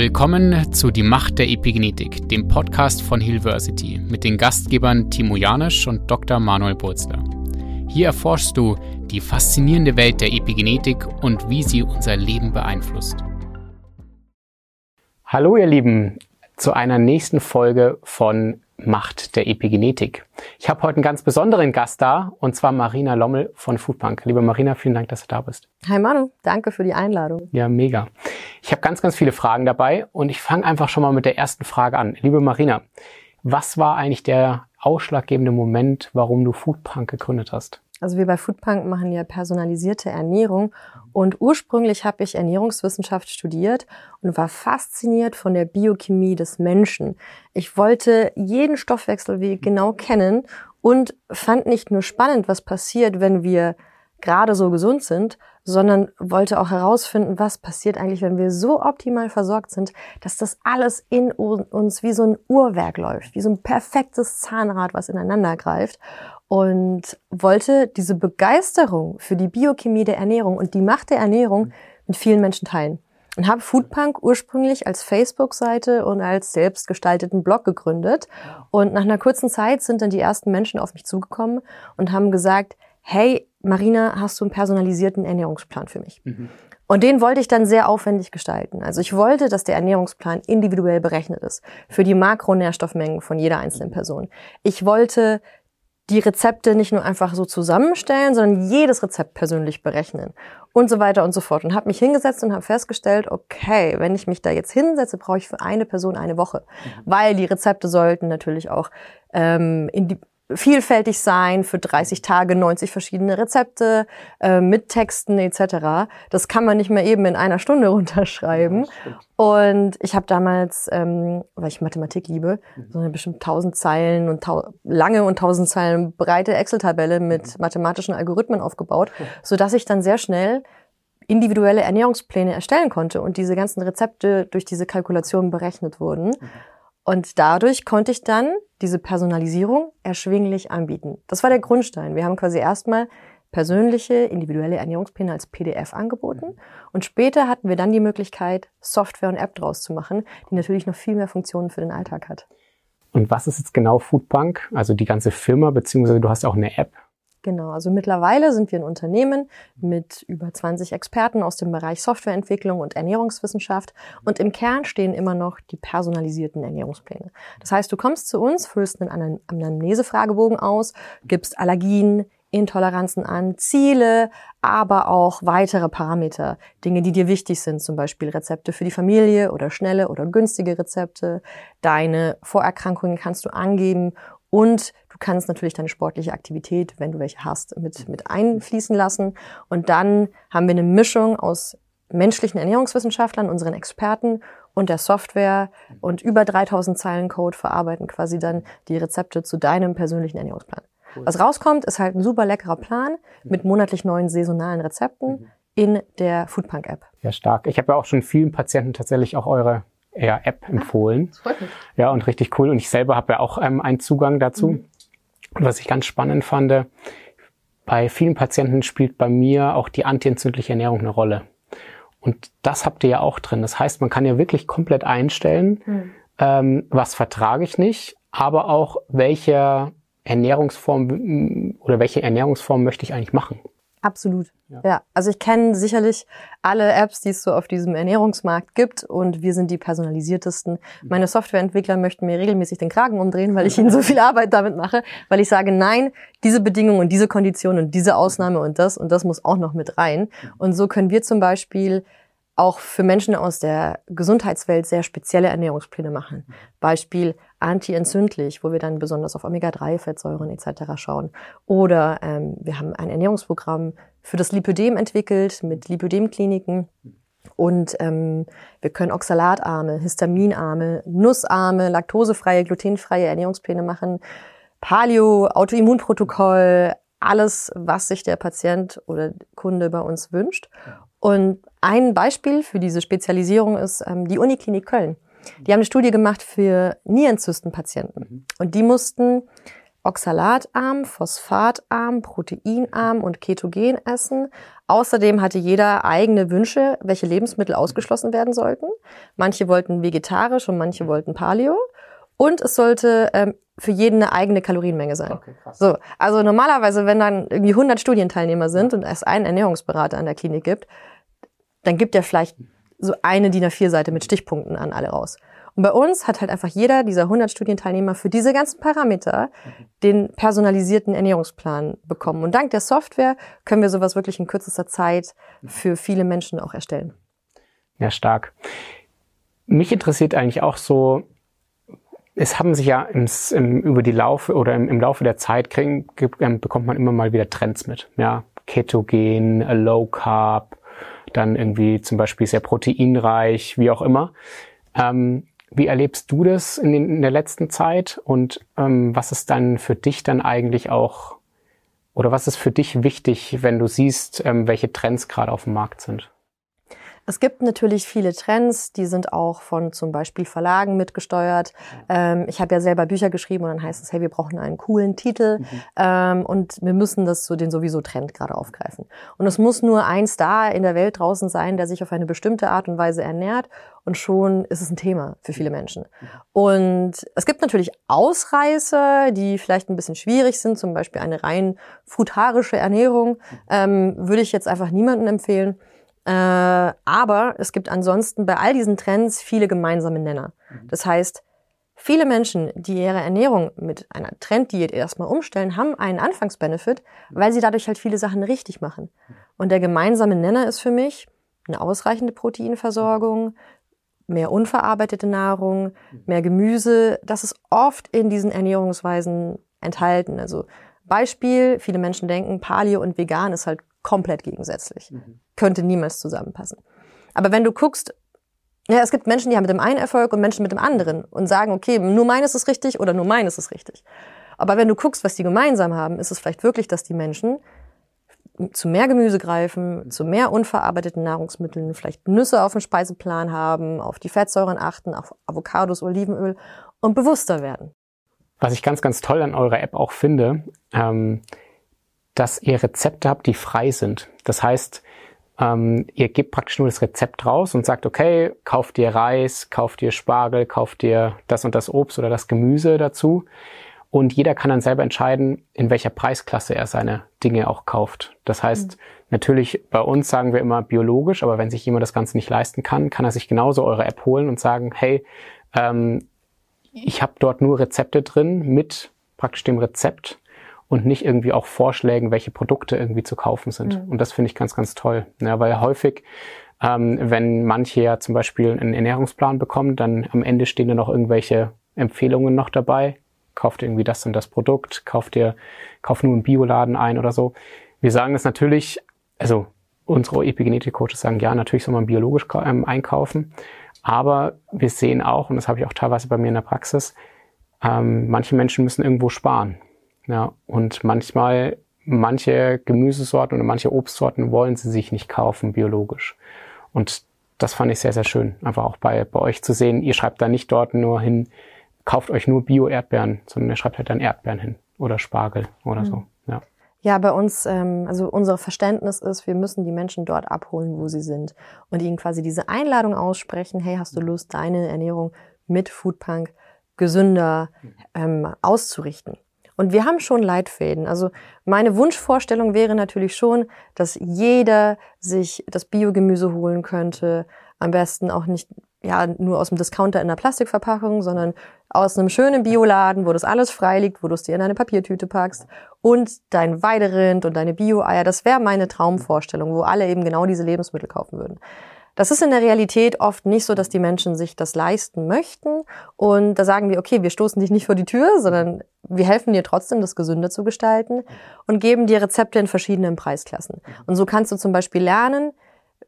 Willkommen zu Die Macht der Epigenetik, dem Podcast von Hillversity mit den Gastgebern Timo Janisch und Dr. Manuel Burzler. Hier erforschst du die faszinierende Welt der Epigenetik und wie sie unser Leben beeinflusst. Hallo ihr Lieben zu einer nächsten Folge von Macht der Epigenetik. Ich habe heute einen ganz besonderen Gast da, und zwar Marina Lommel von Foodpunk. Liebe Marina, vielen Dank, dass du da bist. Hi Manu, danke für die Einladung. Ja, mega. Ich habe ganz, ganz viele Fragen dabei und ich fange einfach schon mal mit der ersten Frage an. Liebe Marina, was war eigentlich der ausschlaggebende Moment, warum du Foodpunk gegründet hast? Also wir bei Foodpunk machen ja personalisierte Ernährung und ursprünglich habe ich Ernährungswissenschaft studiert und war fasziniert von der Biochemie des Menschen. Ich wollte jeden Stoffwechselweg genau kennen und fand nicht nur spannend, was passiert, wenn wir gerade so gesund sind, sondern wollte auch herausfinden, was passiert eigentlich, wenn wir so optimal versorgt sind, dass das alles in uns wie so ein Uhrwerk läuft, wie so ein perfektes Zahnrad, was ineinander greift und wollte diese Begeisterung für die Biochemie der Ernährung und die Macht der Ernährung mit vielen Menschen teilen. Und habe Foodpunk ursprünglich als Facebook-Seite und als selbstgestalteten Blog gegründet. Und nach einer kurzen Zeit sind dann die ersten Menschen auf mich zugekommen und haben gesagt, hey, Marina, hast du einen personalisierten Ernährungsplan für mich? Mhm. Und den wollte ich dann sehr aufwendig gestalten. Also ich wollte, dass der Ernährungsplan individuell berechnet ist für die Makronährstoffmengen von jeder einzelnen Person. Ich wollte die Rezepte nicht nur einfach so zusammenstellen, sondern jedes Rezept persönlich berechnen und so weiter und so fort. Und habe mich hingesetzt und habe festgestellt, okay, wenn ich mich da jetzt hinsetze, brauche ich für eine Person eine Woche, mhm. weil die Rezepte sollten natürlich auch ähm, in die, vielfältig sein, für 30 Tage 90 verschiedene Rezepte äh, mit Texten etc. Das kann man nicht mehr eben in einer Stunde runterschreiben. Ja, und ich habe damals, ähm, weil ich Mathematik liebe, mhm. so eine bestimmt 1000 Zeilen und lange und 1000 Zeilen breite Excel-Tabelle mit mhm. mathematischen Algorithmen aufgebaut, so dass ich dann sehr schnell individuelle Ernährungspläne erstellen konnte und diese ganzen Rezepte durch diese Kalkulation berechnet wurden. Mhm. Und dadurch konnte ich dann diese Personalisierung erschwinglich anbieten. Das war der Grundstein. Wir haben quasi erstmal persönliche, individuelle Ernährungspläne als PDF angeboten. Und später hatten wir dann die Möglichkeit, Software und App draus zu machen, die natürlich noch viel mehr Funktionen für den Alltag hat. Und was ist jetzt genau Foodbank? Also die ganze Firma, beziehungsweise du hast auch eine App. Genau, also mittlerweile sind wir ein Unternehmen mit über 20 Experten aus dem Bereich Softwareentwicklung und Ernährungswissenschaft und im Kern stehen immer noch die personalisierten Ernährungspläne. Das heißt, du kommst zu uns, füllst einen Anamnesefragebogen aus, gibst Allergien, Intoleranzen an, Ziele, aber auch weitere Parameter, Dinge, die dir wichtig sind, zum Beispiel Rezepte für die Familie oder schnelle oder günstige Rezepte. Deine Vorerkrankungen kannst du angeben und du kannst natürlich deine sportliche Aktivität, wenn du welche hast, mit, mit einfließen lassen. Und dann haben wir eine Mischung aus menschlichen Ernährungswissenschaftlern, unseren Experten und der Software und über 3000 Zeilen Code verarbeiten quasi dann die Rezepte zu deinem persönlichen Ernährungsplan. Cool. Was rauskommt, ist halt ein super leckerer Plan mit monatlich neuen saisonalen Rezepten mhm. in der Foodpunk App. Ja, stark. Ich habe ja auch schon vielen Patienten tatsächlich auch eure eher App ah, empfohlen. Ah, ja, und richtig cool. Und ich selber habe ja auch ähm, einen Zugang dazu. Mhm. Und was ich ganz spannend fand, bei vielen Patienten spielt bei mir auch die antientzündliche Ernährung eine Rolle. Und das habt ihr ja auch drin. Das heißt, man kann ja wirklich komplett einstellen, mhm. ähm, was vertrage ich nicht, aber auch welche Ernährungsform oder welche Ernährungsform möchte ich eigentlich machen. Absolut. Ja. ja. Also ich kenne sicherlich alle Apps, die es so auf diesem Ernährungsmarkt gibt und wir sind die personalisiertesten. Mhm. Meine Softwareentwickler möchten mir regelmäßig den Kragen umdrehen, weil ich ihnen so viel Arbeit damit mache, weil ich sage, nein, diese Bedingungen und diese Konditionen und diese Ausnahme und das und das muss auch noch mit rein. Mhm. Und so können wir zum Beispiel auch für Menschen aus der Gesundheitswelt sehr spezielle Ernährungspläne machen. Mhm. Beispiel anti-entzündlich, wo wir dann besonders auf Omega-3-Fettsäuren etc. schauen. Oder ähm, wir haben ein Ernährungsprogramm für das Lipödem entwickelt mit Lipödem-Kliniken. Und ähm, wir können oxalatarme, histaminarme, nussarme, laktosefreie, glutenfreie Ernährungspläne machen. Paleo, Autoimmunprotokoll, alles, was sich der Patient oder Kunde bei uns wünscht. Und ein Beispiel für diese Spezialisierung ist ähm, die Uniklinik Köln. Die haben eine Studie gemacht für Nierenzystenpatienten. Mhm. Und die mussten oxalatarm, phosphatarm, proteinarm und ketogen essen. Außerdem hatte jeder eigene Wünsche, welche Lebensmittel ausgeschlossen werden sollten. Manche wollten vegetarisch und manche wollten Paleo. Und es sollte ähm, für jeden eine eigene Kalorienmenge sein. Okay. So, also normalerweise, wenn dann irgendwie 100 Studienteilnehmer sind und es einen Ernährungsberater an der Klinik gibt, dann gibt er vielleicht so eine DIN A4-Seite mit Stichpunkten an alle raus. Und bei uns hat halt einfach jeder dieser 100 Studienteilnehmer für diese ganzen Parameter den personalisierten Ernährungsplan bekommen. Und dank der Software können wir sowas wirklich in kürzester Zeit für viele Menschen auch erstellen. Ja, stark. Mich interessiert eigentlich auch so, es haben sich ja im, im, über die Laufe oder im, im Laufe der Zeit kriegen, ähm, bekommt man immer mal wieder Trends mit. Ja, Ketogen, Low Carb, dann irgendwie zum Beispiel sehr proteinreich, wie auch immer. Ähm, wie erlebst du das in, den, in der letzten Zeit und ähm, was ist dann für dich dann eigentlich auch oder was ist für dich wichtig, wenn du siehst, ähm, welche Trends gerade auf dem Markt sind? Es gibt natürlich viele Trends, die sind auch von zum Beispiel Verlagen mitgesteuert. Ähm, ich habe ja selber Bücher geschrieben und dann heißt es, hey, wir brauchen einen coolen Titel mhm. ähm, und wir müssen das so den sowieso Trend gerade aufgreifen. Und es muss nur ein Star in der Welt draußen sein, der sich auf eine bestimmte Art und Weise ernährt und schon ist es ein Thema für viele Menschen. Und es gibt natürlich Ausreißer, die vielleicht ein bisschen schwierig sind, zum Beispiel eine rein frutarische Ernährung, ähm, würde ich jetzt einfach niemandem empfehlen. Äh, aber es gibt ansonsten bei all diesen Trends viele gemeinsame Nenner. Mhm. Das heißt, viele Menschen, die ihre Ernährung mit einer Trenddiät erstmal umstellen, haben einen Anfangsbenefit, weil sie dadurch halt viele Sachen richtig machen. Und der gemeinsame Nenner ist für mich eine ausreichende Proteinversorgung, mehr unverarbeitete Nahrung, mehr Gemüse. Das ist oft in diesen Ernährungsweisen enthalten. Also Beispiel, viele Menschen denken, Paleo und Vegan ist halt komplett gegensätzlich. Mhm. Könnte niemals zusammenpassen. Aber wenn du guckst, ja, es gibt Menschen, die haben mit dem einen Erfolg und Menschen mit dem anderen und sagen, okay, nur meines ist richtig oder nur meines ist richtig. Aber wenn du guckst, was die gemeinsam haben, ist es vielleicht wirklich, dass die Menschen zu mehr Gemüse greifen, zu mehr unverarbeiteten Nahrungsmitteln, vielleicht Nüsse auf dem Speiseplan haben, auf die Fettsäuren achten, auf Avocados, Olivenöl und bewusster werden. Was ich ganz, ganz toll an eurer App auch finde, ähm, dass ihr Rezepte habt, die frei sind. Das heißt, ähm, ihr gebt praktisch nur das Rezept raus und sagt, okay, kauft dir Reis, kauft dir Spargel, kauft dir das und das Obst oder das Gemüse dazu. Und jeder kann dann selber entscheiden, in welcher Preisklasse er seine Dinge auch kauft. Das heißt, mhm. natürlich bei uns sagen wir immer biologisch, aber wenn sich jemand das Ganze nicht leisten kann, kann er sich genauso eure App holen und sagen, hey, ähm, ich habe dort nur Rezepte drin mit praktisch dem Rezept und nicht irgendwie auch Vorschlägen, welche Produkte irgendwie zu kaufen sind. Mhm. Und das finde ich ganz, ganz toll. Ja, weil häufig, ähm, wenn manche ja zum Beispiel einen Ernährungsplan bekommen, dann am Ende stehen da noch irgendwelche Empfehlungen noch dabei. Kauft irgendwie das und das Produkt, kauft ihr, kauft nur einen Bioladen ein oder so. Wir sagen das natürlich, also unsere Epigenetik-Coaches sagen, ja, natürlich soll man biologisch ähm, einkaufen. Aber wir sehen auch, und das habe ich auch teilweise bei mir in der Praxis, ähm, manche Menschen müssen irgendwo sparen. Ja, und manchmal, manche Gemüsesorten oder manche Obstsorten wollen sie sich nicht kaufen, biologisch. Und das fand ich sehr, sehr schön. Einfach auch bei, bei euch zu sehen, ihr schreibt da nicht dort nur hin, kauft euch nur Bio-Erdbeeren, sondern ihr schreibt halt dann Erdbeeren hin oder Spargel oder mhm. so. Ja. Ja, bei uns, ähm, also unser Verständnis ist, wir müssen die Menschen dort abholen, wo sie sind und ihnen quasi diese Einladung aussprechen, hey, hast du Lust, deine Ernährung mit Foodpunk gesünder mhm. ähm, auszurichten? Und wir haben schon Leitfäden. Also meine Wunschvorstellung wäre natürlich schon, dass jeder sich das Biogemüse holen könnte. Am besten auch nicht ja nur aus dem Discounter in einer Plastikverpackung, sondern aus einem schönen Bioladen, wo das alles frei liegt, wo du es dir in eine Papiertüte packst und dein Weiderind und deine Bio-Eier. Das wäre meine Traumvorstellung, wo alle eben genau diese Lebensmittel kaufen würden. Das ist in der Realität oft nicht so, dass die Menschen sich das leisten möchten. Und da sagen wir, okay, wir stoßen dich nicht vor die Tür, sondern wir helfen dir trotzdem, das gesünder zu gestalten und geben dir Rezepte in verschiedenen Preisklassen. Und so kannst du zum Beispiel lernen,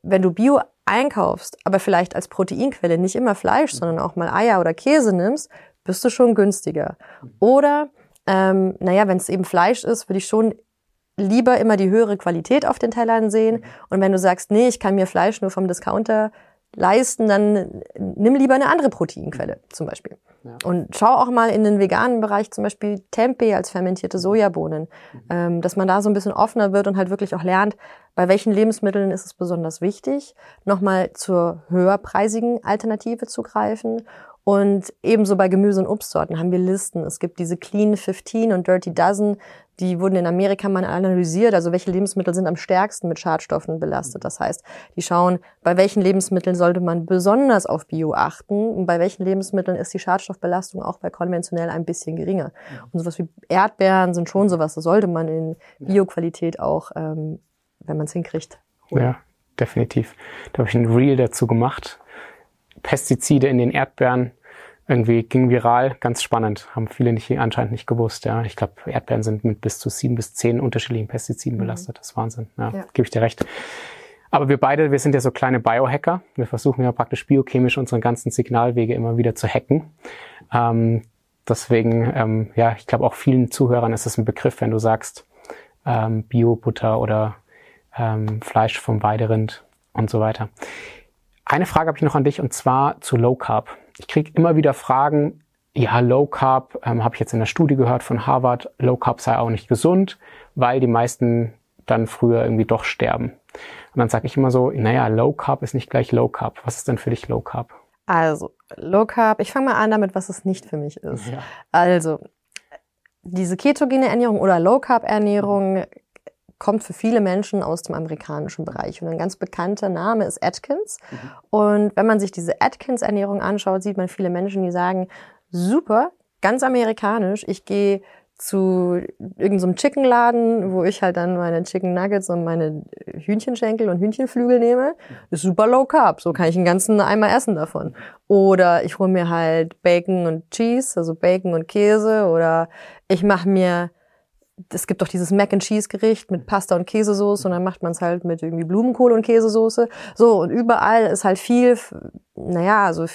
wenn du Bio einkaufst, aber vielleicht als Proteinquelle nicht immer Fleisch, sondern auch mal Eier oder Käse nimmst, bist du schon günstiger. Oder, ähm, naja, wenn es eben Fleisch ist, würde ich schon lieber immer die höhere Qualität auf den Tellern sehen. Und wenn du sagst, nee, ich kann mir Fleisch nur vom Discounter leisten, dann nimm lieber eine andere Proteinquelle zum Beispiel. Ja. Und schau auch mal in den veganen Bereich, zum Beispiel Tempeh als fermentierte Sojabohnen, mhm. ähm, dass man da so ein bisschen offener wird und halt wirklich auch lernt, bei welchen Lebensmitteln ist es besonders wichtig, nochmal zur höherpreisigen Alternative zu greifen und ebenso bei Gemüse- und Obstsorten haben wir Listen. Es gibt diese Clean 15 und Dirty Dozen. Die wurden in Amerika mal analysiert. Also welche Lebensmittel sind am stärksten mit Schadstoffen belastet. Das heißt, die schauen, bei welchen Lebensmitteln sollte man besonders auf Bio achten und bei welchen Lebensmitteln ist die Schadstoffbelastung auch bei konventionell ein bisschen geringer. Und sowas wie Erdbeeren sind schon sowas, das sollte man in Bioqualität auch, ähm, wenn man es hinkriegt. Holen. Ja, definitiv. Da habe ich ein Reel dazu gemacht Pestizide in den Erdbeeren. Irgendwie ging viral, ganz spannend, haben viele nicht, anscheinend nicht gewusst. Ja, ich glaube, Erdbeeren sind mit bis zu sieben bis zehn unterschiedlichen Pestiziden mhm. belastet. Das ist Wahnsinn. Ja, ja. gebe ich dir recht. Aber wir beide, wir sind ja so kleine Biohacker. Wir versuchen ja praktisch biochemisch unsere ganzen Signalwege immer wieder zu hacken. Ähm, deswegen, ähm, ja, ich glaube auch vielen Zuhörern ist es ein Begriff, wenn du sagst ähm, Bio-Butter oder ähm, Fleisch vom Weiderind und so weiter. Eine Frage habe ich noch an dich und zwar zu Low Carb. Ich kriege immer wieder Fragen, ja, Low Carb, ähm, habe ich jetzt in der Studie gehört von Harvard, Low Carb sei auch nicht gesund, weil die meisten dann früher irgendwie doch sterben. Und dann sage ich immer so, naja, Low Carb ist nicht gleich Low Carb. Was ist denn für dich Low Carb? Also, Low Carb, ich fange mal an damit, was es nicht für mich ist. Ja. Also, diese ketogene Ernährung oder Low Carb Ernährung kommt für viele Menschen aus dem amerikanischen Bereich. Und ein ganz bekannter Name ist Atkins. Mhm. Und wenn man sich diese Atkins-Ernährung anschaut, sieht man viele Menschen, die sagen, super, ganz amerikanisch, ich gehe zu irgendeinem so Chickenladen, wo ich halt dann meine Chicken Nuggets und meine Hühnchenschenkel und Hühnchenflügel nehme. ist super low carb, so kann ich einen ganzen Eimer essen davon. Oder ich hole mir halt Bacon und Cheese, also Bacon und Käse. Oder ich mache mir es gibt doch dieses Mac and Cheese Gericht mit Pasta und Käsesoße und dann macht man es halt mit irgendwie Blumenkohl und Käsesoße. So und überall ist halt viel, naja, also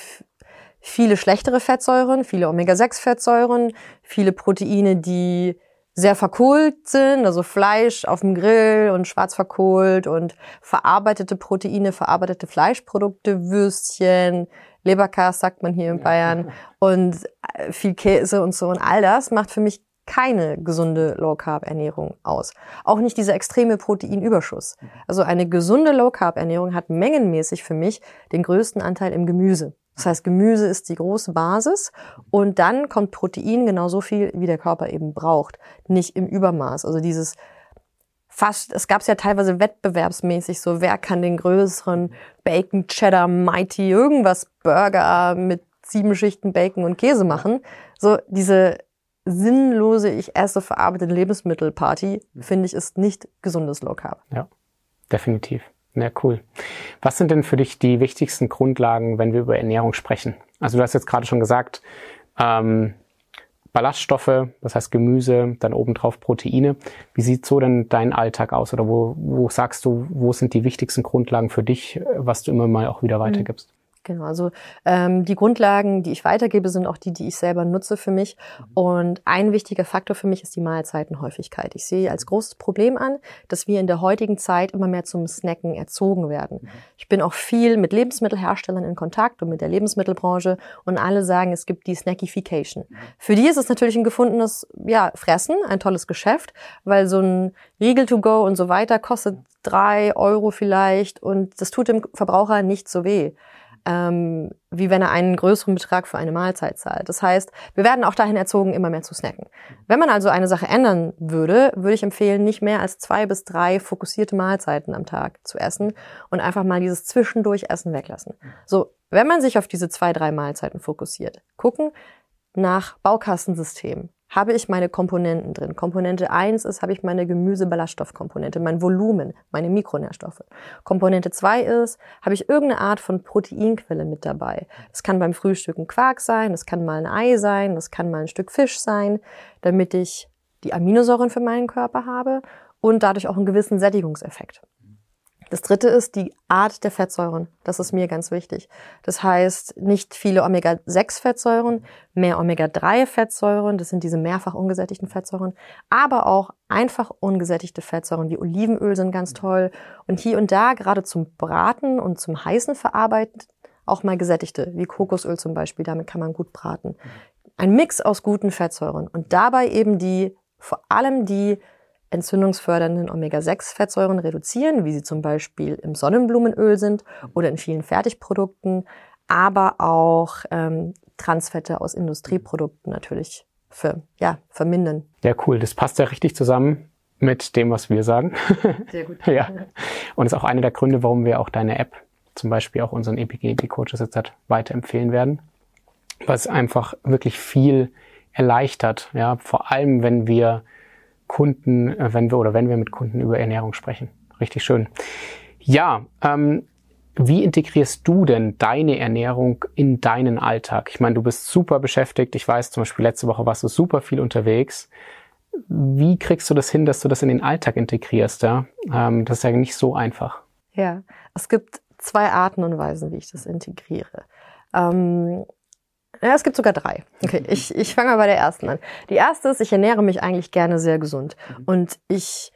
viele schlechtere Fettsäuren, viele Omega-6-Fettsäuren, viele Proteine, die sehr verkohlt sind, also Fleisch auf dem Grill und schwarz verkohlt und verarbeitete Proteine, verarbeitete Fleischprodukte, Würstchen, Leberkas sagt man hier in Bayern und äh, viel Käse und so und all das macht für mich keine gesunde Low-Carb-Ernährung aus. Auch nicht dieser extreme Proteinüberschuss. Also eine gesunde Low-Carb-Ernährung hat mengenmäßig für mich den größten Anteil im Gemüse. Das heißt, Gemüse ist die große Basis und dann kommt Protein genauso viel, wie der Körper eben braucht. Nicht im Übermaß. Also dieses fast, es gab es ja teilweise wettbewerbsmäßig so, wer kann den größeren Bacon, Cheddar, Mighty, irgendwas Burger mit sieben Schichten Bacon und Käse machen. So diese sinnlose, ich esse verarbeitete Lebensmittelparty, finde ich, ist nicht gesundes Low Carb. Ja, definitiv. Ja, cool. Was sind denn für dich die wichtigsten Grundlagen, wenn wir über Ernährung sprechen? Also du hast jetzt gerade schon gesagt, ähm, Ballaststoffe, das heißt Gemüse, dann obendrauf Proteine. Wie sieht so denn dein Alltag aus? Oder wo, wo sagst du, wo sind die wichtigsten Grundlagen für dich, was du immer mal auch wieder mhm. weitergibst? Genau, also ähm, die Grundlagen, die ich weitergebe, sind auch die, die ich selber nutze für mich. Mhm. Und ein wichtiger Faktor für mich ist die Mahlzeitenhäufigkeit. Ich sehe als großes Problem an, dass wir in der heutigen Zeit immer mehr zum Snacken erzogen werden. Mhm. Ich bin auch viel mit Lebensmittelherstellern in Kontakt und mit der Lebensmittelbranche und alle sagen, es gibt die Snackification. Mhm. Für die ist es natürlich ein gefundenes ja, Fressen, ein tolles Geschäft, weil so ein Riegel to go und so weiter kostet drei Euro vielleicht und das tut dem Verbraucher nicht so weh ähm, wie wenn er einen größeren Betrag für eine Mahlzeit zahlt. Das heißt, wir werden auch dahin erzogen, immer mehr zu snacken. Wenn man also eine Sache ändern würde, würde ich empfehlen, nicht mehr als zwei bis drei fokussierte Mahlzeiten am Tag zu essen und einfach mal dieses Zwischendurch-Essen weglassen. So, wenn man sich auf diese zwei, drei Mahlzeiten fokussiert, gucken nach Baukastensystem habe ich meine Komponenten drin. Komponente eins ist, habe ich meine Gemüseballaststoffkomponente, mein Volumen, meine Mikronährstoffe. Komponente zwei ist, habe ich irgendeine Art von Proteinquelle mit dabei. Das kann beim Frühstück Quark sein, das kann mal ein Ei sein, das kann mal ein Stück Fisch sein, damit ich die Aminosäuren für meinen Körper habe und dadurch auch einen gewissen Sättigungseffekt. Das dritte ist die Art der Fettsäuren. Das ist mir ganz wichtig. Das heißt, nicht viele Omega-6-Fettsäuren, mehr Omega-3-Fettsäuren, das sind diese mehrfach ungesättigten Fettsäuren, aber auch einfach ungesättigte Fettsäuren wie Olivenöl sind ganz toll. Und hier und da, gerade zum Braten und zum heißen Verarbeiten, auch mal gesättigte, wie Kokosöl zum Beispiel, damit kann man gut braten. Ein Mix aus guten Fettsäuren und dabei eben die, vor allem die entzündungsfördernden Omega-6-Fettsäuren reduzieren, wie sie zum Beispiel im Sonnenblumenöl sind oder in vielen Fertigprodukten, aber auch ähm, Transfette aus Industrieprodukten natürlich für, ja, vermindern. Ja, cool. Das passt ja richtig zusammen mit dem, was wir sagen. Sehr gut. ja. Und ist auch einer der Gründe, warum wir auch deine App, zum Beispiel auch unseren EPG-Coaches jetzt weiterempfehlen werden. Es einfach wirklich viel erleichtert, ja, vor allem wenn wir Kunden, äh, wenn wir oder wenn wir mit Kunden über Ernährung sprechen. Richtig schön. Ja, ähm, wie integrierst du denn deine Ernährung in deinen Alltag? Ich meine, du bist super beschäftigt. Ich weiß zum Beispiel, letzte Woche warst du super viel unterwegs. Wie kriegst du das hin, dass du das in den Alltag integrierst? Ja? Ähm, das ist ja nicht so einfach. Ja, es gibt zwei Arten und Weisen, wie ich das integriere. Ähm, ja, es gibt sogar drei. Okay, ich, ich fange mal bei der ersten an. Die erste ist, ich ernähre mich eigentlich gerne sehr gesund. Mhm. Und ich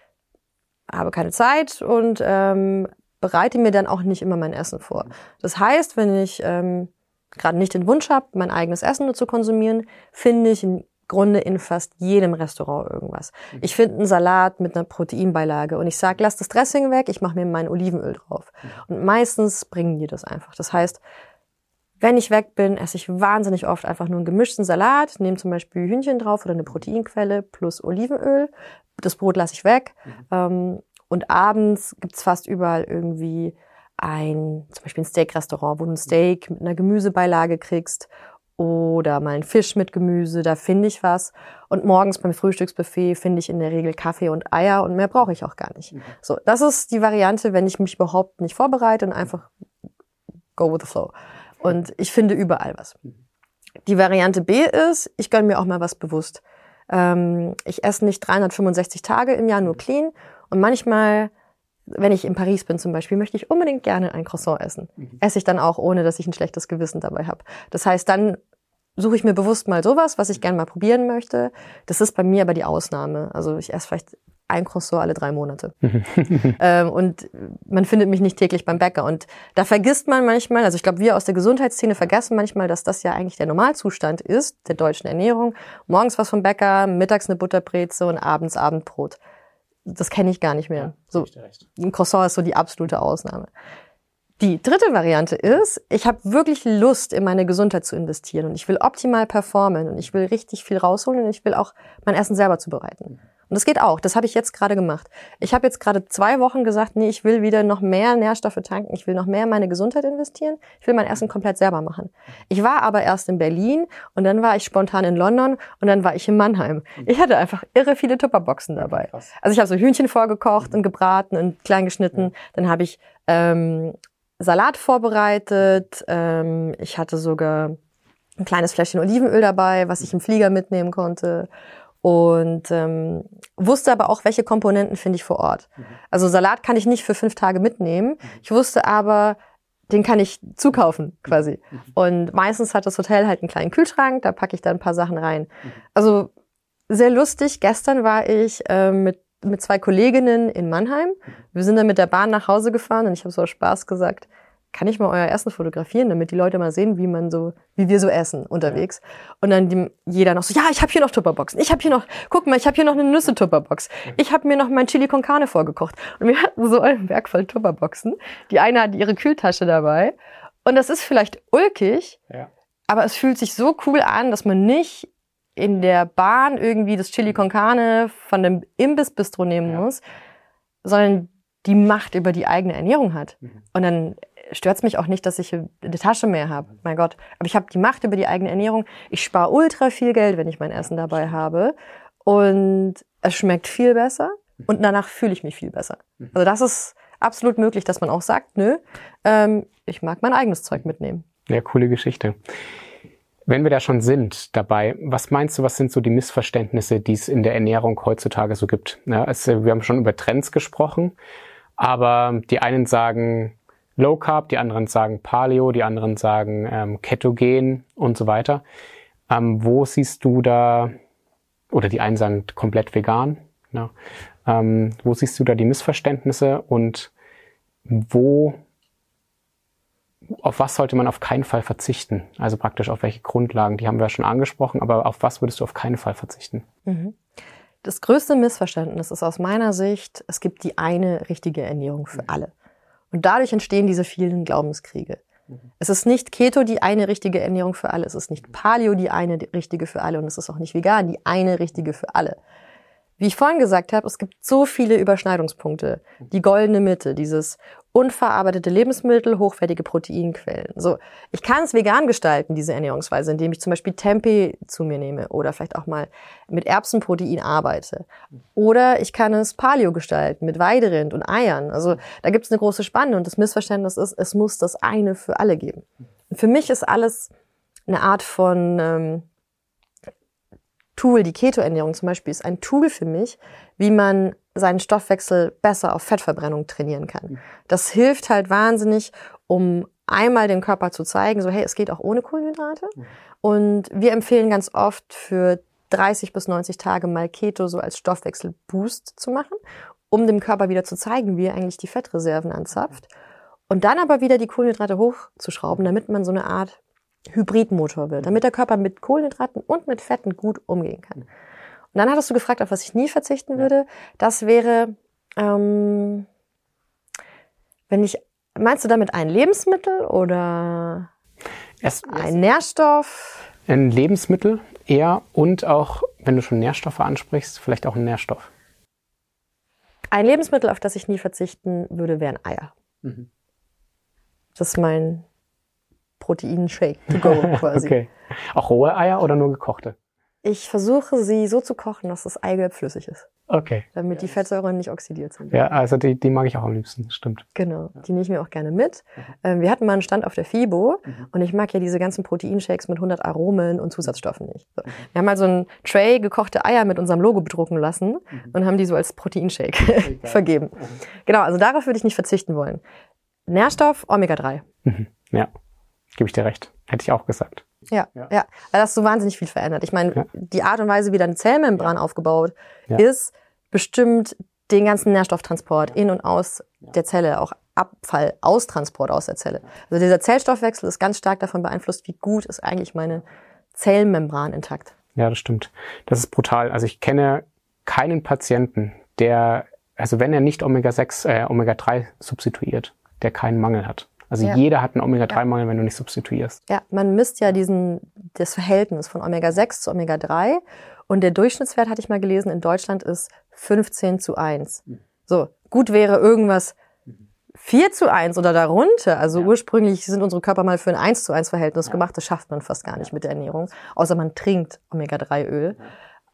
habe keine Zeit und ähm, bereite mir dann auch nicht immer mein Essen vor. Das heißt, wenn ich ähm, gerade nicht den Wunsch habe, mein eigenes Essen nur zu konsumieren, finde ich im Grunde in fast jedem Restaurant irgendwas. Mhm. Ich finde einen Salat mit einer Proteinbeilage und ich sage, lass das Dressing weg, ich mache mir mein Olivenöl drauf. Mhm. Und meistens bringen die das einfach. Das heißt, wenn ich weg bin, esse ich wahnsinnig oft einfach nur einen gemischten Salat, nehme zum Beispiel Hühnchen drauf oder eine Proteinquelle plus Olivenöl. Das Brot lasse ich weg. Mhm. Ähm, und abends gibt's fast überall irgendwie ein, zum Beispiel ein Steak-Restaurant, wo du ein Steak mit einer Gemüsebeilage kriegst oder mal ein Fisch mit Gemüse, da finde ich was. Und morgens beim Frühstücksbuffet finde ich in der Regel Kaffee und Eier und mehr brauche ich auch gar nicht. Mhm. So, das ist die Variante, wenn ich mich überhaupt nicht vorbereite und einfach go with the flow. Und ich finde überall was. Die Variante B ist, ich gönne mir auch mal was bewusst. Ähm, ich esse nicht 365 Tage im Jahr nur clean und manchmal, wenn ich in Paris bin zum Beispiel, möchte ich unbedingt gerne ein Croissant essen. Mhm. Esse ich dann auch, ohne dass ich ein schlechtes Gewissen dabei habe. Das heißt, dann suche ich mir bewusst mal sowas, was ich gerne mal probieren möchte. Das ist bei mir aber die Ausnahme. Also ich esse vielleicht ein Croissant alle drei Monate. ähm, und man findet mich nicht täglich beim Bäcker. Und da vergisst man manchmal, also ich glaube, wir aus der Gesundheitsszene vergessen manchmal, dass das ja eigentlich der Normalzustand ist, der deutschen Ernährung. Morgens was vom Bäcker, mittags eine Butterbreze und abends Abendbrot. Das kenne ich gar nicht mehr. So, ein Croissant ist so die absolute Ausnahme. Die dritte Variante ist, ich habe wirklich Lust, in meine Gesundheit zu investieren und ich will optimal performen und ich will richtig viel rausholen und ich will auch mein Essen selber zubereiten. Und das geht auch. Das habe ich jetzt gerade gemacht. Ich habe jetzt gerade zwei Wochen gesagt, nee, ich will wieder noch mehr Nährstoffe tanken. Ich will noch mehr in meine Gesundheit investieren. Ich will mein Essen komplett selber machen. Ich war aber erst in Berlin und dann war ich spontan in London und dann war ich in Mannheim. Ich hatte einfach irre viele Tupperboxen dabei. Also ich habe so Hühnchen vorgekocht und gebraten und klein geschnitten. Dann habe ich ähm, Salat vorbereitet. Ähm, ich hatte sogar ein kleines Fläschchen Olivenöl dabei, was ich im Flieger mitnehmen konnte und ähm, wusste aber auch, welche Komponenten finde ich vor Ort. Mhm. Also Salat kann ich nicht für fünf Tage mitnehmen. Mhm. Ich wusste aber, den kann ich zukaufen quasi. Mhm. mhm. Und meistens hat das Hotel halt einen kleinen Kühlschrank, da packe ich dann ein paar Sachen rein. Mhm. Also sehr lustig. Gestern war ich äh, mit mit zwei Kolleginnen in Mannheim. Mhm. Wir sind dann mit der Bahn nach Hause gefahren und ich habe so Spaß gesagt, kann ich mal euer Essen fotografieren, damit die Leute mal sehen, wie man so, wie wir so essen unterwegs. Ja. Und dann die, jeder noch so, ja, ich habe hier noch Tupperboxen. Ich habe hier noch, guck mal, ich habe hier noch eine Nüsse-Tupperbox. Ich habe mir noch mein Chili con Carne vorgekocht. Und wir hatten so einen Berg voll Tupperboxen. Die eine hat ihre Kühltasche dabei. Und das ist vielleicht ulkig, ja. aber es fühlt sich so cool an, dass man nicht in der Bahn irgendwie das Chili con Carne von dem Imbiss-Bistro nehmen ja. muss, sondern die Macht über die eigene Ernährung hat. Mhm. Und dann stört es mich auch nicht, dass ich eine Tasche mehr habe. Mein Gott. Aber ich habe die Macht über die eigene Ernährung. Ich spare ultra viel Geld, wenn ich mein Essen dabei habe. Und es schmeckt viel besser. Und danach fühle ich mich viel besser. Mhm. Also das ist absolut möglich, dass man auch sagt, nö, ähm, ich mag mein eigenes Zeug mitnehmen. Ja, coole Geschichte. Wenn wir da schon sind dabei, was meinst du, was sind so die Missverständnisse, die es in der Ernährung heutzutage so gibt? Ja, es, wir haben schon über Trends gesprochen. Aber die einen sagen Low Carb, die anderen sagen Paleo, die anderen sagen ähm, Ketogen und so weiter. Ähm, wo siehst du da, oder die einen sagen komplett vegan, ne? ähm, wo siehst du da die Missverständnisse und wo, auf was sollte man auf keinen Fall verzichten? Also praktisch auf welche Grundlagen, die haben wir ja schon angesprochen, aber auf was würdest du auf keinen Fall verzichten? Mhm. Das größte Missverständnis ist aus meiner Sicht, es gibt die eine richtige Ernährung für alle. Und dadurch entstehen diese vielen Glaubenskriege. Es ist nicht Keto die eine richtige Ernährung für alle, es ist nicht Paleo die eine richtige für alle und es ist auch nicht vegan die eine richtige für alle. Wie ich vorhin gesagt habe, es gibt so viele Überschneidungspunkte. Die goldene Mitte, dieses unverarbeitete Lebensmittel, hochwertige Proteinquellen. So, ich kann es vegan gestalten, diese Ernährungsweise, indem ich zum Beispiel Tempeh zu mir nehme oder vielleicht auch mal mit Erbsenprotein arbeite. Oder ich kann es Paleo gestalten mit Weiderind und Eiern. Also da gibt es eine große Spanne und das Missverständnis ist, es muss das eine für alle geben. Für mich ist alles eine Art von ähm, Tool, die Keto-Ernährung zum Beispiel, ist ein Tool für mich, wie man seinen Stoffwechsel besser auf Fettverbrennung trainieren kann. Das hilft halt wahnsinnig, um einmal dem Körper zu zeigen, so hey, es geht auch ohne Kohlenhydrate. Und wir empfehlen ganz oft für 30 bis 90 Tage mal Keto so als Stoffwechselboost zu machen, um dem Körper wieder zu zeigen, wie er eigentlich die Fettreserven anzapft. Und dann aber wieder die Kohlenhydrate hochzuschrauben, damit man so eine Art Hybridmotor wird, damit der Körper mit Kohlenhydraten und mit Fetten gut umgehen kann. Und dann hattest du gefragt, auf was ich nie verzichten würde. Das wäre, ähm, wenn ich, meinst du damit ein Lebensmittel oder es, ein Nährstoff? Ein Lebensmittel eher und auch, wenn du schon Nährstoffe ansprichst, vielleicht auch ein Nährstoff. Ein Lebensmittel, auf das ich nie verzichten würde, wären Eier. Mhm. Das ist mein Proteinshake to go quasi. okay. Auch rohe Eier oder nur gekochte? Ich versuche sie so zu kochen, dass das Eigelb flüssig ist. Okay. Damit die Fettsäuren nicht oxidiert sind. Ja, also die, die mag ich auch am liebsten, stimmt. Genau, die nehme ich mir auch gerne mit. Mhm. Ähm, wir hatten mal einen Stand auf der FIBO mhm. und ich mag ja diese ganzen Proteinshakes mit 100 Aromen und Zusatzstoffen nicht. So. Mhm. Wir haben mal so einen Tray gekochte Eier mit unserem Logo bedrucken lassen mhm. und haben die so als Proteinshake vergeben. Mhm. Genau, also darauf würde ich nicht verzichten wollen. Nährstoff Omega-3. Mhm. Ja. Gebe ich dir recht. Hätte ich auch gesagt. Ja, ja, ja. Weil das so wahnsinnig viel verändert. Ich meine, ja. die Art und Weise, wie deine Zellmembran ja. aufgebaut ja. ist, bestimmt den ganzen Nährstofftransport in und aus der Zelle, auch Abfall, Austransport aus der Zelle. Also dieser Zellstoffwechsel ist ganz stark davon beeinflusst, wie gut ist eigentlich meine Zellmembran intakt. Ja, das stimmt. Das ist brutal. Also ich kenne keinen Patienten, der, also wenn er nicht Omega-6, äh, Omega-3 substituiert, der keinen Mangel hat. Also ja. jeder hat einen Omega-3-Mangel, wenn du nicht substituierst. Ja, man misst ja diesen, das Verhältnis von Omega-6 zu Omega-3. Und der Durchschnittswert, hatte ich mal gelesen, in Deutschland ist 15 zu 1. Mhm. So, gut wäre irgendwas 4 zu 1 oder darunter. Also ja. ursprünglich sind unsere Körper mal für ein 1 zu 1 Verhältnis ja. gemacht. Das schafft man fast gar nicht mit der Ernährung. Außer man trinkt Omega-3-Öl.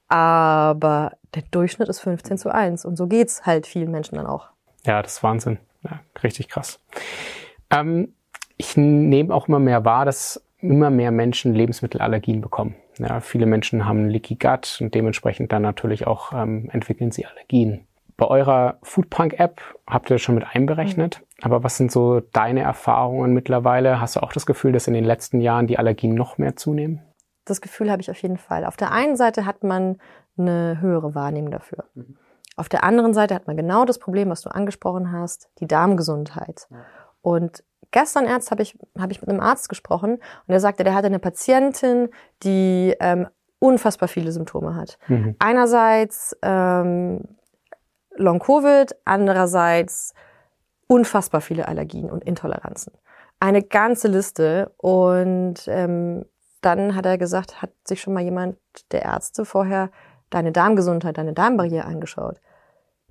Aber der Durchschnitt ist 15 zu 1. Und so geht's halt vielen Menschen dann auch. Ja, das ist Wahnsinn. Ja, richtig krass. Ähm, ich nehme auch immer mehr wahr, dass immer mehr Menschen Lebensmittelallergien bekommen. Ja, viele Menschen haben Leaky Gut und dementsprechend dann natürlich auch ähm, entwickeln sie Allergien. Bei eurer Foodpunk-App habt ihr das schon mit einberechnet. Mhm. Aber was sind so deine Erfahrungen mittlerweile? Hast du auch das Gefühl, dass in den letzten Jahren die Allergien noch mehr zunehmen? Das Gefühl habe ich auf jeden Fall. Auf der einen Seite hat man eine höhere Wahrnehmung dafür. Mhm. Auf der anderen Seite hat man genau das Problem, was du angesprochen hast, die Darmgesundheit. Ja. Und gestern erst habe ich, hab ich mit einem Arzt gesprochen und er sagte, der hatte eine Patientin, die ähm, unfassbar viele Symptome hat. Mhm. Einerseits ähm, Long-Covid, andererseits unfassbar viele Allergien und Intoleranzen. Eine ganze Liste. Und ähm, dann hat er gesagt, hat sich schon mal jemand der Ärzte vorher deine Darmgesundheit, deine Darmbarriere angeschaut.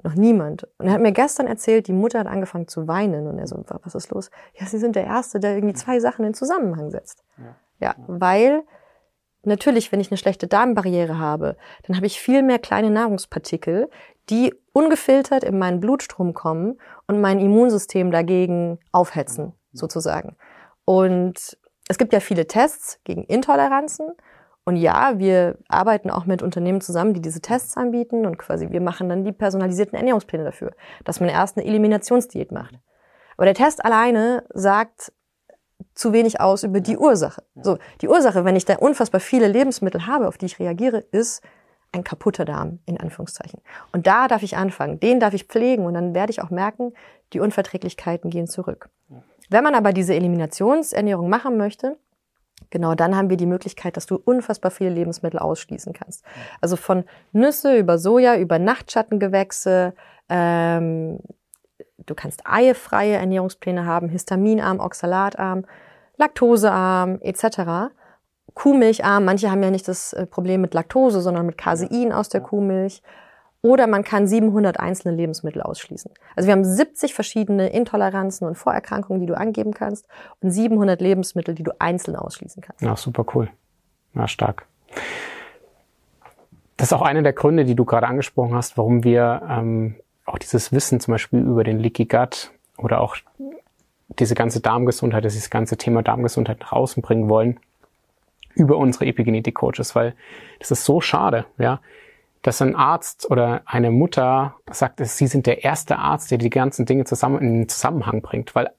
Noch niemand. Und er hat mir gestern erzählt, die Mutter hat angefangen zu weinen. Und er so, was ist los? Ja, Sie sind der Erste, der irgendwie zwei Sachen in Zusammenhang setzt. Ja, ja weil natürlich, wenn ich eine schlechte Darmbarriere habe, dann habe ich viel mehr kleine Nahrungspartikel, die ungefiltert in meinen Blutstrom kommen und mein Immunsystem dagegen aufhetzen, sozusagen. Und es gibt ja viele Tests gegen Intoleranzen Und ja, wir arbeiten auch mit Unternehmen zusammen, die diese Tests anbieten und quasi wir machen dann die personalisierten Ernährungspläne dafür, dass man erst eine Eliminationsdiät macht. Aber der Test alleine sagt zu wenig aus über die Ursache. So, die Ursache, wenn ich da unfassbar viele Lebensmittel habe, auf die ich reagiere, ist ein kaputter Darm, in Anführungszeichen. Und da darf ich anfangen, den darf ich pflegen und dann werde ich auch merken, die Unverträglichkeiten gehen zurück. Wenn man aber diese Eliminationsernährung machen möchte, genau dann haben wir die Möglichkeit, dass du unfassbar viele Lebensmittel ausschließen kannst. Also von Nüsse über Soja, über Nachtschattengewächse, ähm, du kannst eifreie Ernährungspläne haben, histaminarm, oxalatarm, laktosearm etc. Kuhmilcharm, manche haben ja nicht das äh, Problem mit Laktose, sondern mit Casein aus der Kuhmilch. Oder man kann 700 einzelne Lebensmittel ausschließen. Also wir haben 70 verschiedene Intoleranzen und Vorerkrankungen, die du angeben kannst und 700 Lebensmittel, die du einzeln ausschließen kannst. Ja, super cool. Ja, stark. Das ist auch einer der Gründe, die du gerade angesprochen hast, warum wir ähm, auch dieses Wissen zum Beispiel über den Leaky Gut oder auch diese ganze Darmgesundheit, dieses ganze Thema Darmgesundheit nach außen bringen wollen über unsere Epigenetik-Coaches, weil das ist so schade, ja, dass ein Arzt oder eine Mutter sagt, sie sind der erste Arzt, der die ganzen Dinge zusammen in den Zusammenhang bringt, weil,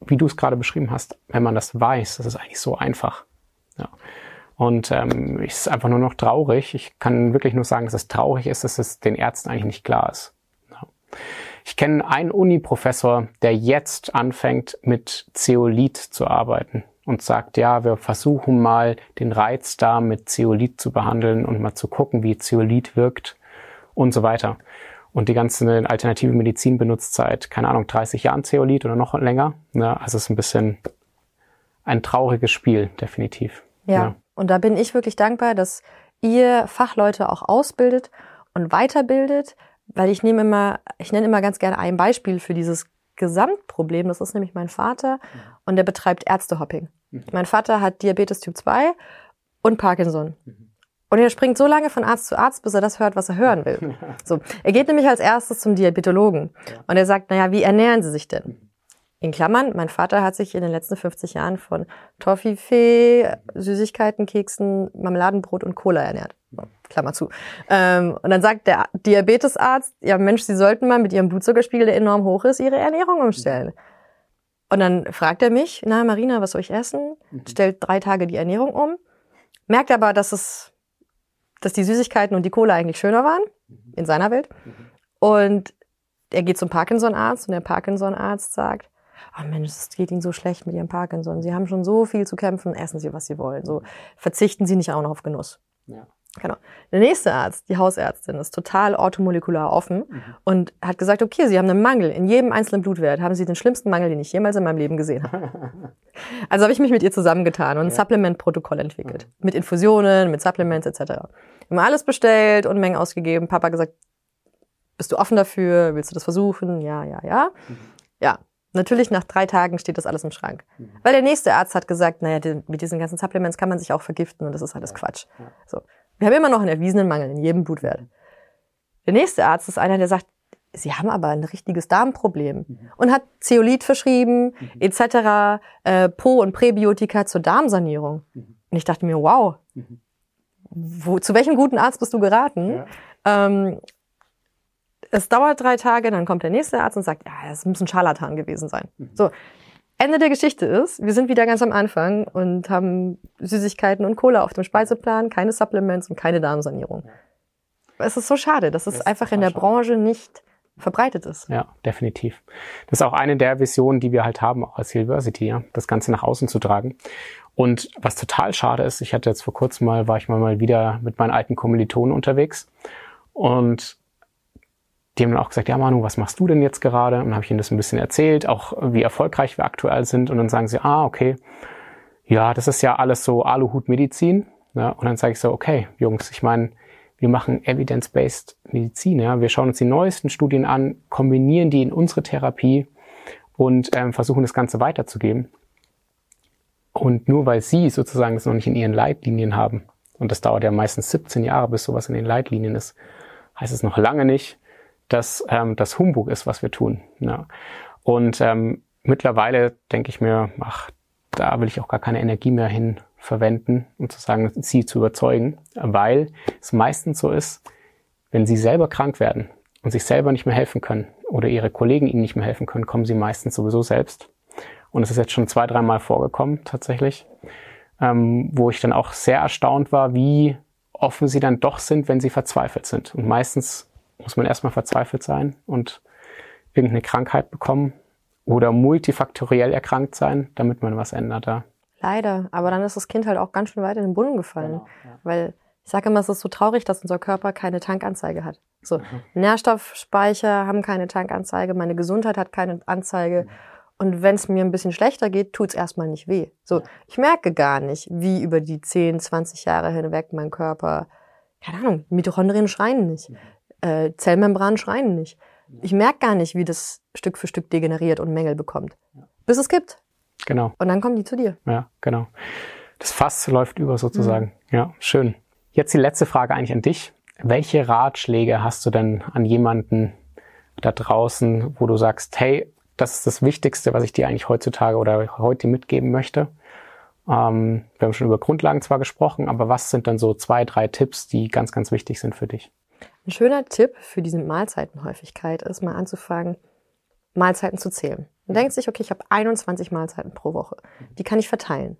wie du es gerade beschrieben hast, wenn man das weiß, das ist eigentlich so einfach. Ja. Und ähm, es ist einfach nur noch traurig. Ich kann wirklich nur sagen, dass es traurig ist, dass es den Ärzten eigentlich nicht klar ist. Ja. Ich kenne einen Uni-Professor, der jetzt anfängt, mit Zeolit zu arbeiten und sagt, ja, wir versuchen mal den Reizdarm mit Zeolit zu behandeln und mal zu gucken, wie Zeolit wirkt und so weiter. Und die ganze alternative Medizin benutzt seit, keine Ahnung, 30 Jahren Zeolit oder noch länger. Ja, also es ist ein bisschen ein trauriges Spiel, definitiv. Ja, ja. und da bin ich wirklich dankbar, dass ihr Fachleute auch ausbildet und weiterbildet, weil ich nehme immer, ich nenne immer ganz gerne ein Beispiel für dieses Gesamtproblem. Das ist nämlich mein Vater mhm. und der betreibt Ärztehopping. Mhm. Mein Vater hat Diabetes Typ 2 und Parkinson. Mhm. Und er springt so lange von Arzt zu Arzt, bis er das hört, was er hören will. So, er geht nämlich als erstes zum Diabetologen und er sagt, naja, wie ernähren Sie sich denn? In Klammern, mein Vater hat sich in den letzten 50 Jahren von Toffifee, Süßigkeiten, Keksen, Marmeladenbrot und Cola ernährt. Klammer zu. Ähm, und dann sagt der Diabetesarzt, ja Mensch, Sie sollten mal mit Ihrem Blutzuckerspiegel, der enorm hoch ist, Ihre Ernährung umstellen. Und dann fragt er mich, na Marina, was soll ich essen? Mhm. Stellt drei Tage die Ernährung um, merkt aber, dass es, dass die Süßigkeiten und die Cola eigentlich schöner waren, mhm. in seiner Welt. Mhm. Und er geht zum Parkinson-Arzt und der Parkinson-Arzt sagt, oh Mensch, es geht Ihnen so schlecht mit Ihrem Parkinson. Sie haben schon so viel zu kämpfen, essen Sie, was Sie wollen. So verzichten Sie nicht auch noch auf Genuss. Ja. Genau. Der nächste Arzt, die Hausärztin, ist total orthomolekular offen mhm. und hat gesagt, okay, Sie haben einen Mangel. In jedem einzelnen Blutwert haben Sie den schlimmsten Mangel, den ich jemals in meinem Leben gesehen habe. also habe ich mich mit ihr zusammengetan und ein ja. Supplement-Protokoll entwickelt. Mhm. Mit Infusionen, mit Supplements etc. Haben alles bestellt und Mengen ausgegeben. Papa gesagt, bist du offen dafür? Willst du das versuchen? Ja, ja, ja. Mhm. Ja, Natürlich nach drei Tagen steht das alles im Schrank. Mhm. Weil der nächste Arzt hat gesagt, naja, mit diesen ganzen Supplements kann man sich auch vergiften und das ist alles Quatsch. So. Wir haben immer noch einen erwiesenen Mangel in jedem Blutwert. Der nächste Arzt ist einer, der sagt, Sie haben aber ein richtiges Darmproblem mhm. und hat Zeolit verschrieben, mhm. etc., äh, Pro- und Präbiotika zur Darmsanierung. Mhm. Und ich dachte mir, wow, mhm. wo, zu welchem guten Arzt bist du geraten? Ja. Ähm, es dauert drei Tage, dann kommt der nächste Arzt und sagt, ja, es muss ein Scharlatan gewesen sein. Mhm. So. Ende der Geschichte ist, wir sind wieder ganz am Anfang und haben Süßigkeiten und Cola auf dem Speiseplan, keine Supplements und keine Darmsanierung. Es ist so schade, dass es das einfach in der schade. Branche nicht verbreitet ist. Ja, definitiv. Das ist auch eine der Visionen, die wir halt haben, als University, ja, das Ganze nach außen zu tragen. Und was total schade ist, ich hatte jetzt vor kurzem mal, war ich mal, mal wieder mit meinen alten Kommilitonen unterwegs und die haben dann auch gesagt, ja Manu, was machst du denn jetzt gerade? Und dann habe ich ihnen das ein bisschen erzählt, auch wie erfolgreich wir aktuell sind. Und dann sagen sie, ah, okay, ja, das ist ja alles so Aluhut-Medizin. Ja, und dann sage ich so, okay, Jungs, ich meine, wir machen Evidence-Based Medizin. Ja? Wir schauen uns die neuesten Studien an, kombinieren die in unsere Therapie und ähm, versuchen das Ganze weiterzugeben. Und nur weil Sie sozusagen das noch nicht in Ihren Leitlinien haben, und das dauert ja meistens 17 Jahre, bis sowas in den Leitlinien ist, heißt es noch lange nicht, dass ähm, das Humbug ist, was wir tun. Ja. Und ähm, mittlerweile denke ich mir, ach, da will ich auch gar keine Energie mehr hin verwenden, um zu sagen, sie zu überzeugen, weil es meistens so ist, wenn sie selber krank werden und sich selber nicht mehr helfen können oder ihre Kollegen ihnen nicht mehr helfen können, kommen sie meistens sowieso selbst. Und es ist jetzt schon zwei, dreimal vorgekommen tatsächlich, ähm, wo ich dann auch sehr erstaunt war, wie offen sie dann doch sind, wenn sie verzweifelt sind. Und meistens muss man erstmal verzweifelt sein und irgendeine Krankheit bekommen oder multifaktoriell erkrankt sein, damit man was ändert da. Leider, aber dann ist das Kind halt auch ganz schön weit in den Brunnen gefallen, genau, ja. weil ich sage immer, es ist so traurig, dass unser Körper keine Tankanzeige hat. So, mhm. Nährstoffspeicher haben keine Tankanzeige, meine Gesundheit hat keine Anzeige. Mhm. Und wenn es mir ein bisschen schlechter geht, tut es erstmal nicht weh. So, ich merke gar nicht, wie über die 10, 20 Jahre hinweg mein Körper, keine Ahnung, Mitochondrien schreien nicht, mhm. Äh, Zellmembranen schreien nicht. Ich merke gar nicht, wie das Stück für Stück degeneriert und Mängel bekommt. Bis es gibt. Genau. Und dann kommen die zu dir. Ja, genau. Das Fass läuft über sozusagen. Mhm. Ja, schön. Jetzt die letzte Frage eigentlich an dich. Welche Ratschläge hast du denn an jemanden da draußen, wo du sagst, hey, das ist das Wichtigste, was ich dir eigentlich heutzutage oder heute mitgeben möchte? Ähm, wir haben schon über Grundlagen zwar gesprochen, aber was sind dann so zwei, drei Tipps, die ganz, ganz wichtig sind für dich? Ein schöner Tipp für diese Mahlzeitenhäufigkeit ist mal anzufangen, Mahlzeiten zu zählen. Man denkt sich, okay, ich habe 21 Mahlzeiten pro Woche. Die kann ich verteilen.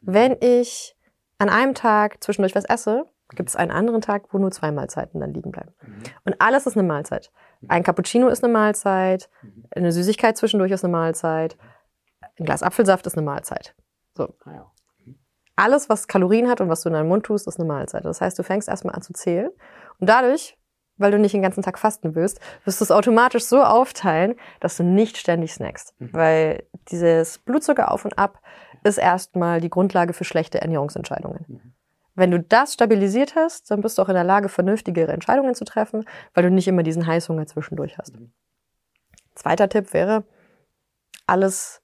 Wenn ich an einem Tag zwischendurch was esse, gibt es einen anderen Tag, wo nur zwei Mahlzeiten dann liegen bleiben. Und alles ist eine Mahlzeit. Ein Cappuccino ist eine Mahlzeit, eine Süßigkeit zwischendurch ist eine Mahlzeit, ein Glas Apfelsaft ist eine Mahlzeit. So. Ah alles, was Kalorien hat und was du in deinen Mund tust, ist eine Mahlzeit. Das heißt, du fängst erstmal an zu zählen und dadurch weil du nicht den ganzen Tag fasten willst, wirst du es automatisch so aufteilen, dass du nicht ständig snackst. Mhm. Weil dieses Blutzucker auf und ab ist erstmal die Grundlage für schlechte Ernährungsentscheidungen. Mhm. Wenn du das stabilisiert hast, dann bist du auch in der Lage, vernünftigere Entscheidungen zu treffen, weil du nicht immer diesen Heißhunger zwischendurch hast. Mhm. Zweiter Tipp wäre, alles,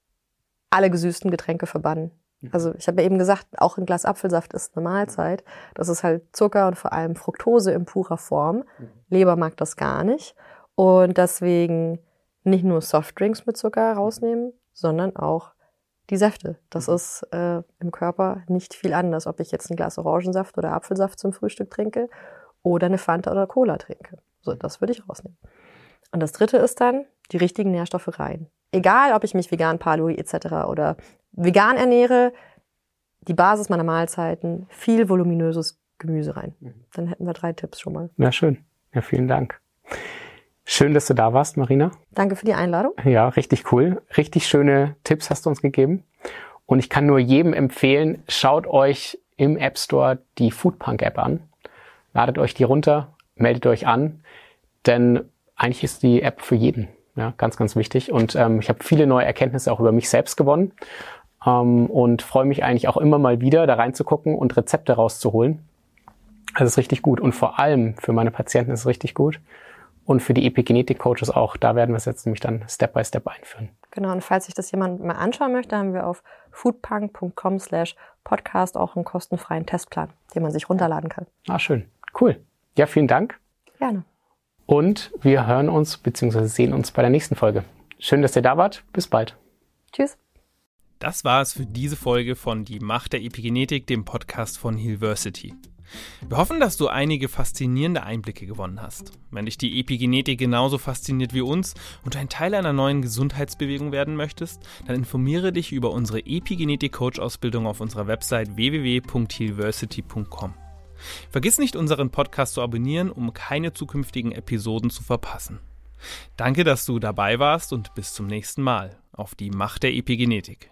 alle gesüßten Getränke verbannen. Mhm. Also ich habe ja eben gesagt, auch ein Glas Apfelsaft ist eine Mahlzeit. Das ist halt Zucker und vor allem Fructose in purer Form. Mhm. Leber mag das gar nicht. Und deswegen nicht nur Softdrinks mit Zucker rausnehmen, sondern auch die Säfte. Das mhm. ist äh, im Körper nicht viel anders, ob ich jetzt ein Glas Orangensaft oder Apfelsaft zum Frühstück trinke oder eine Fanta oder Cola trinke. So, das würde ich rausnehmen. Und das dritte ist dann die richtigen Nährstoffe rein. Egal, ob ich mich vegan, Paleo etc. oder vegan ernähre, die Basis meiner Mahlzeiten, viel voluminöses Gemüse rein. Mhm. Dann hätten wir drei Tipps schon mal. Ja, schön. Ja, vielen Dank. Schön, dass du da warst, Marina. Danke für die Einladung. Ja, richtig cool. Richtig schöne Tipps hast du uns gegeben. Und ich kann nur jedem empfehlen, schaut euch im App Store die Foodpunk App an. Ladet euch die runter, meldet euch an, denn eigentlich ist die App für jeden. Ja, ganz, ganz wichtig. Und ähm, ich habe viele neue Erkenntnisse auch über mich selbst gewonnen ähm, und freue mich eigentlich auch immer mal wieder da reinzugucken und Rezepte rauszuholen. Das ist richtig gut. Und vor allem für meine Patienten ist es richtig gut. Und für die Epigenetik-Coaches auch. Da werden wir es jetzt nämlich dann Step by Step einführen. Genau, und falls sich das jemand mal anschauen möchte, haben wir auf foodpunk.com slash podcast auch einen kostenfreien Testplan, den man sich runterladen kann. Ah, schön. Cool. Ja, vielen Dank. Gerne. Und wir hören uns bzw. sehen uns bei der nächsten Folge. Schön, dass ihr da wart. Bis bald. Tschüss. Das war es für diese Folge von Die Macht der Epigenetik, dem Podcast von Hillversity. Wir hoffen, dass du einige faszinierende Einblicke gewonnen hast. Wenn dich die Epigenetik genauso fasziniert wie uns und ein Teil einer neuen Gesundheitsbewegung werden möchtest, dann informiere dich über unsere Epigenetik-Coach-Ausbildung auf unserer Website www.hillversity.com. Vergiss nicht, unseren Podcast zu abonnieren, um keine zukünftigen Episoden zu verpassen. Danke, dass du dabei warst und bis zum nächsten Mal auf die Macht der Epigenetik.